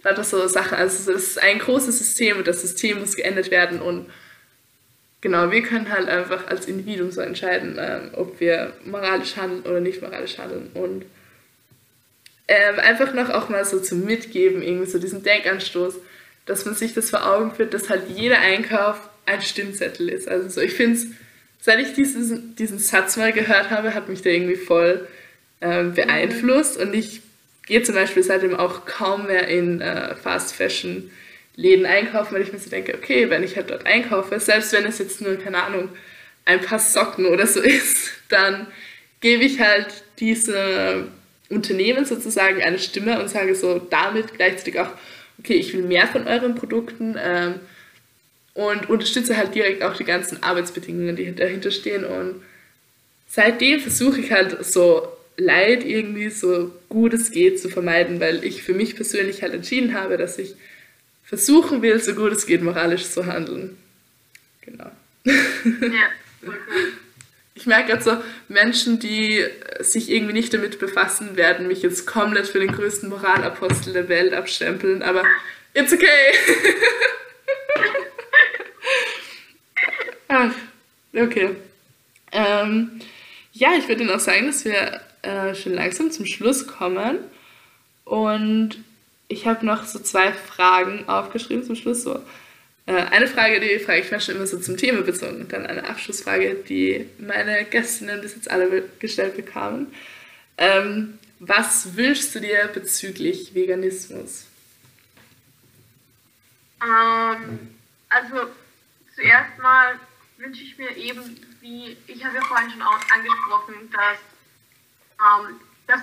lauter so Sachen? Also das ist ein großes System und das System muss geändert werden und genau, wir können halt einfach als Individuum so entscheiden, ähm, ob wir moralisch handeln oder nicht moralisch handeln. Und ähm, einfach noch auch mal so zum Mitgeben, irgendwie so diesen Denkanstoß, dass man sich das vor Augen führt, dass halt jeder Einkauf ein Stimmzettel ist. Also so, ich finde es, seit ich diesen, diesen Satz mal gehört habe, hat mich der irgendwie voll ähm, beeinflusst. Und ich gehe zum Beispiel seitdem auch kaum mehr in äh, Fast Fashion Läden einkaufen, weil ich mir so denke, okay, wenn ich halt dort einkaufe, selbst wenn es jetzt nur, keine Ahnung, ein paar Socken oder so ist, dann gebe ich halt diese Unternehmen sozusagen eine Stimme und sage so damit gleichzeitig auch, okay, ich will mehr von euren Produkten ähm, und unterstütze halt direkt auch die ganzen Arbeitsbedingungen, die dahinter stehen. Und seitdem versuche ich halt so Leid irgendwie so gut es geht zu vermeiden, weil ich für mich persönlich halt entschieden habe, dass ich versuchen will, so gut es geht, moralisch zu handeln. Genau. Ja, Ich merke gerade so, Menschen, die sich irgendwie nicht damit befassen, werden mich jetzt komplett für den größten Moralapostel der Welt abstempeln, aber it's okay. Ach, okay. Ähm, ja, ich würde noch sagen, dass wir äh, schon langsam zum Schluss kommen. Und ich habe noch so zwei Fragen aufgeschrieben zum Schluss. So. Äh, eine Frage, die frage ich Menschen immer so zum Thema bezogen dann eine Abschlussfrage, die meine Gästinnen bis jetzt alle gestellt bekamen. Ähm, was wünschst du dir bezüglich Veganismus? Ähm, also zuerst mal wünsche ich mir eben, wie ich habe ja vorhin schon angesprochen, dass, ähm, dass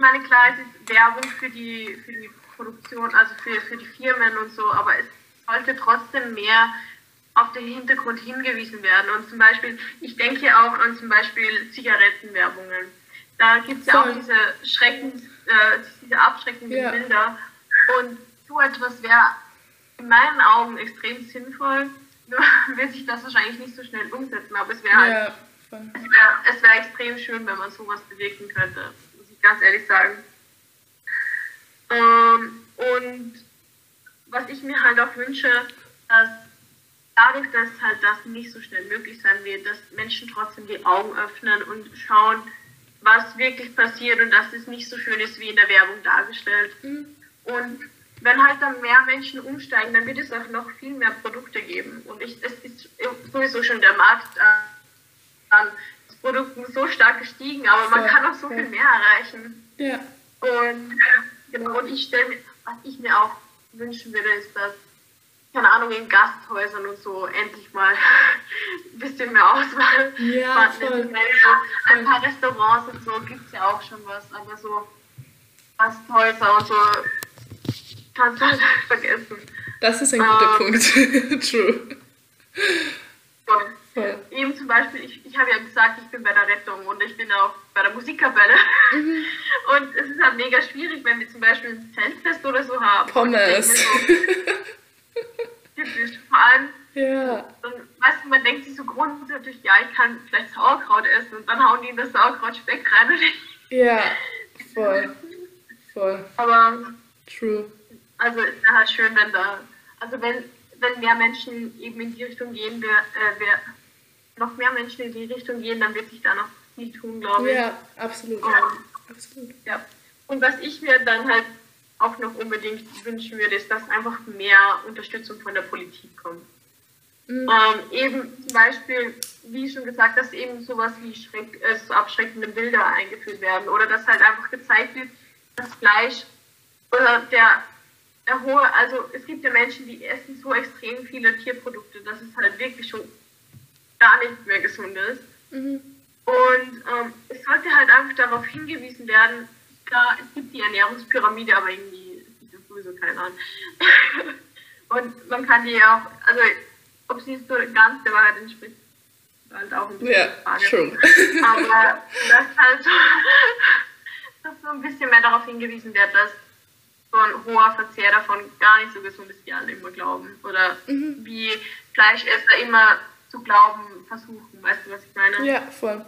meine, klar, es ist Werbung für die, für die Produktion, also für, für die Firmen und so, aber es sollte trotzdem mehr auf den Hintergrund hingewiesen werden. Und zum Beispiel, ich denke auch an zum Beispiel Zigarettenwerbungen. Da gibt es ja auch diese Schreckens, äh, diese abschreckenden ja. Bilder. Und so etwas wäre in meinen Augen extrem sinnvoll. Nur wird sich das wahrscheinlich nicht so schnell umsetzen, aber es wäre halt es wäre wär extrem schön, wenn man sowas bewirken könnte, ich ganz ehrlich sagen. Ähm, und was ich mir halt auch wünsche, dass dadurch, dass halt das nicht so schnell möglich sein wird, dass Menschen trotzdem die Augen öffnen und schauen, was wirklich passiert und dass es nicht so schön ist wie in der Werbung dargestellt. Mhm. Und wenn halt dann mehr Menschen umsteigen, dann wird es auch noch viel mehr Produkte geben. Und ich, es ist sowieso schon der Markt äh, an Produkten so stark gestiegen, aber man kann auch so viel mehr erreichen. Ja. Und, genau, und ich stelle was ich mir auch wünschen würde, ist, dass, keine Ahnung, in Gasthäusern und so endlich mal ein bisschen mehr Auswahl ja, voll. So, ein paar Restaurants und so gibt es ja auch schon was, aber so Gasthäuser und so kannst du halt vergessen. Das ist ein guter ähm, Punkt. True. Voll. Voll. Eben zum Beispiel, ich, ich habe ja gesagt, ich bin bei der Rettung und ich bin auch bei der Musikkapelle. Mhm. Und es ist halt mega schwierig, wenn wir zum Beispiel ein Zeltfest oder so haben. Pommes. typisch. Vor allem, ja. dann, weißt du, man denkt sich so grundsätzlich, ja, ich kann vielleicht Sauerkraut essen und dann hauen die in das Sauerkraut Speck rein. Und ja, voll. Voll. Aber. True. Also ist ja halt schön, wenn da, also wenn, wenn mehr Menschen eben in die Richtung gehen, wer, äh, wer, noch mehr Menschen in die Richtung gehen, dann wird sich da noch viel tun, glaube ich. Ja, absolut. Und, absolut. Ja. Und was ich mir dann halt auch noch unbedingt wünschen würde, ist, dass einfach mehr Unterstützung von der Politik kommt. Mhm. Ähm, eben zum Beispiel, wie schon gesagt, dass eben sowas wie Schreck, äh, so abschreckende Bilder eingeführt werden oder dass halt einfach gezeigt wird, dass Fleisch oder der hohe, also es gibt ja Menschen, die essen so extrem viele Tierprodukte, dass es halt wirklich schon gar nicht mehr gesund ist. Mhm. Und ähm, es sollte halt einfach darauf hingewiesen werden, klar, es gibt die Ernährungspyramide, aber irgendwie ist das sowieso keine Ahnung. Und man kann die auch, also ob sie so ganz der Wahrheit entspricht, ist halt auch ein bisschen ja, Frage. Schon. Aber dass halt so, dass so ein bisschen mehr darauf hingewiesen wird, dass so ein hoher Verzehr davon gar nicht so gesund ist, wie alle immer glauben. Oder mhm. wie Fleischesser immer zu glauben versuchen. Weißt du, was ich meine? Ja, voll.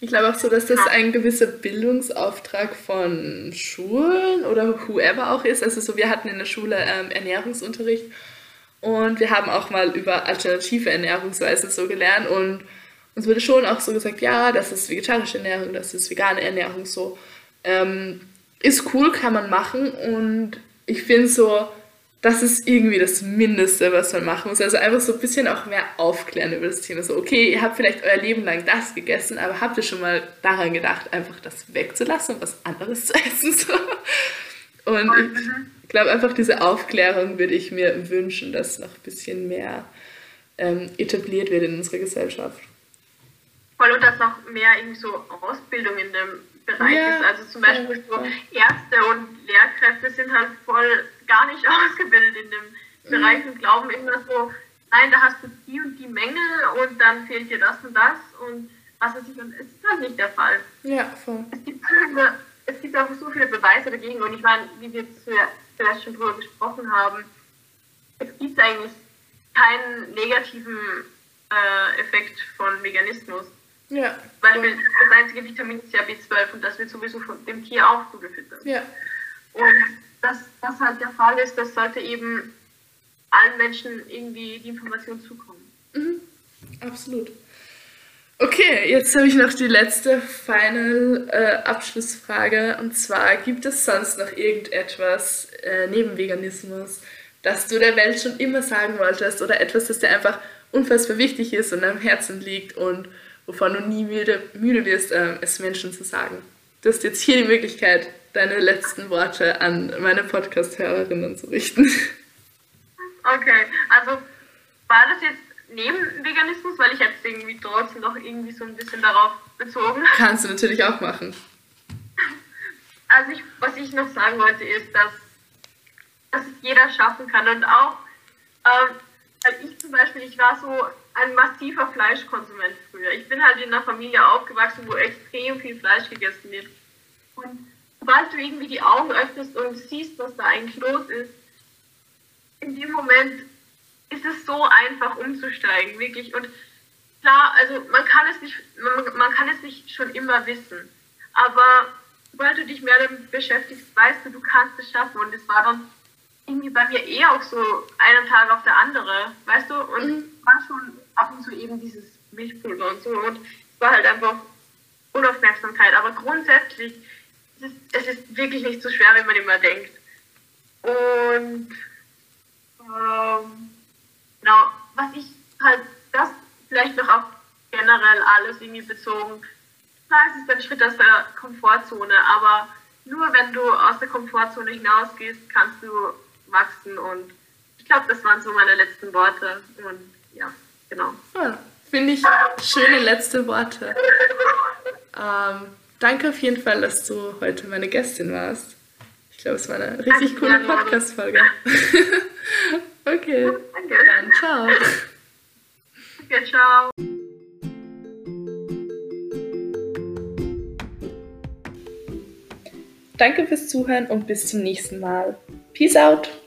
Ich glaube auch so, dass das ein gewisser Bildungsauftrag von Schulen oder whoever auch ist. Also so, wir hatten in der Schule ähm, Ernährungsunterricht und wir haben auch mal über alternative Ernährungsweisen so gelernt und uns wurde schon auch so gesagt, ja, das ist vegetarische Ernährung, das ist vegane Ernährung, so. Ähm, ist cool, kann man machen und ich finde so, das ist irgendwie das Mindeste, was man machen muss. Also einfach so ein bisschen auch mehr aufklären über das Thema. So, okay, ihr habt vielleicht euer Leben lang das gegessen, aber habt ihr schon mal daran gedacht, einfach das wegzulassen und was anderes zu essen? So. Und ich glaube einfach, diese Aufklärung würde ich mir wünschen, dass noch ein bisschen mehr ähm, etabliert wird in unserer Gesellschaft. Voll und dass noch mehr irgendwie so Ausbildung in dem Bereich ja, ist. Also zum Beispiel so Ärzte und Lehrkräfte sind halt voll gar nicht ausgebildet in dem mhm. Bereich und glauben immer so, nein, da hast du die und die Mängel und dann fehlt dir das und das und was weiß ich. Und es ist halt nicht der Fall. Ja, voll. Es gibt, viele, es gibt einfach so viele Beweise dagegen und ich meine, wie wir zuerst schon drüber gesprochen haben, es gibt eigentlich keinen negativen äh, Effekt von Veganismus. Ja. Weil wir, das einzige Vitamin ist ja B12 und das wird sowieso von dem Tier auch zugefüttert. Ja. Und dass das halt der Fall ist, das sollte eben allen Menschen irgendwie die Information zukommen. Mhm. Absolut. Okay, jetzt habe ich noch die letzte final äh, Abschlussfrage. Und zwar, gibt es sonst noch irgendetwas äh, neben Veganismus, das du der Welt schon immer sagen wolltest oder etwas, das dir einfach unfassbar wichtig ist und am Herzen liegt und wovon du nie müde, müde wirst, äh, es Menschen zu sagen. Du hast jetzt hier die Möglichkeit, deine letzten Worte an meine Podcast-Hörerinnen zu richten. Okay, also war das jetzt neben Veganismus, weil ich jetzt irgendwie trotzdem noch irgendwie so ein bisschen darauf bezogen. Kannst du natürlich auch machen. Also ich, was ich noch sagen wollte ist, dass, dass es jeder schaffen kann und auch, ähm, weil ich zum Beispiel, ich war so ein massiver Fleischkonsument früher. Ich bin halt in einer Familie aufgewachsen, wo extrem viel Fleisch gegessen wird. Und sobald du irgendwie die Augen öffnest und siehst, was da eigentlich los ist, in dem Moment ist es so einfach umzusteigen, wirklich. Und klar, also man kann es nicht, man, man kann es nicht schon immer wissen. Aber sobald du dich mehr damit beschäftigst, weißt du, du kannst es schaffen. Und es war dann irgendwie bei mir eher auch so einen Tag auf der andere, weißt du? Und mhm. war schon ab und zu eben dieses Milchpulver und so. Und es war halt einfach Unaufmerksamkeit. Aber grundsätzlich ist es ist wirklich nicht so schwer, wie man immer denkt. Und ähm, genau, was ich halt, das vielleicht noch auf generell alles irgendwie bezogen, klar, es ist ein Schritt aus der Komfortzone, aber nur wenn du aus der Komfortzone hinausgehst, kannst du wachsen und ich glaube, das waren so meine letzten Worte und ja, genau. Ja, Finde ich schöne letzte Worte. Ähm, danke auf jeden Fall, dass du heute meine Gästin warst. Ich glaube, es war eine richtig coole Podcast-Folge. okay, danke. dann ciao. Okay, ciao. Danke fürs Zuhören und bis zum nächsten Mal. Peace out!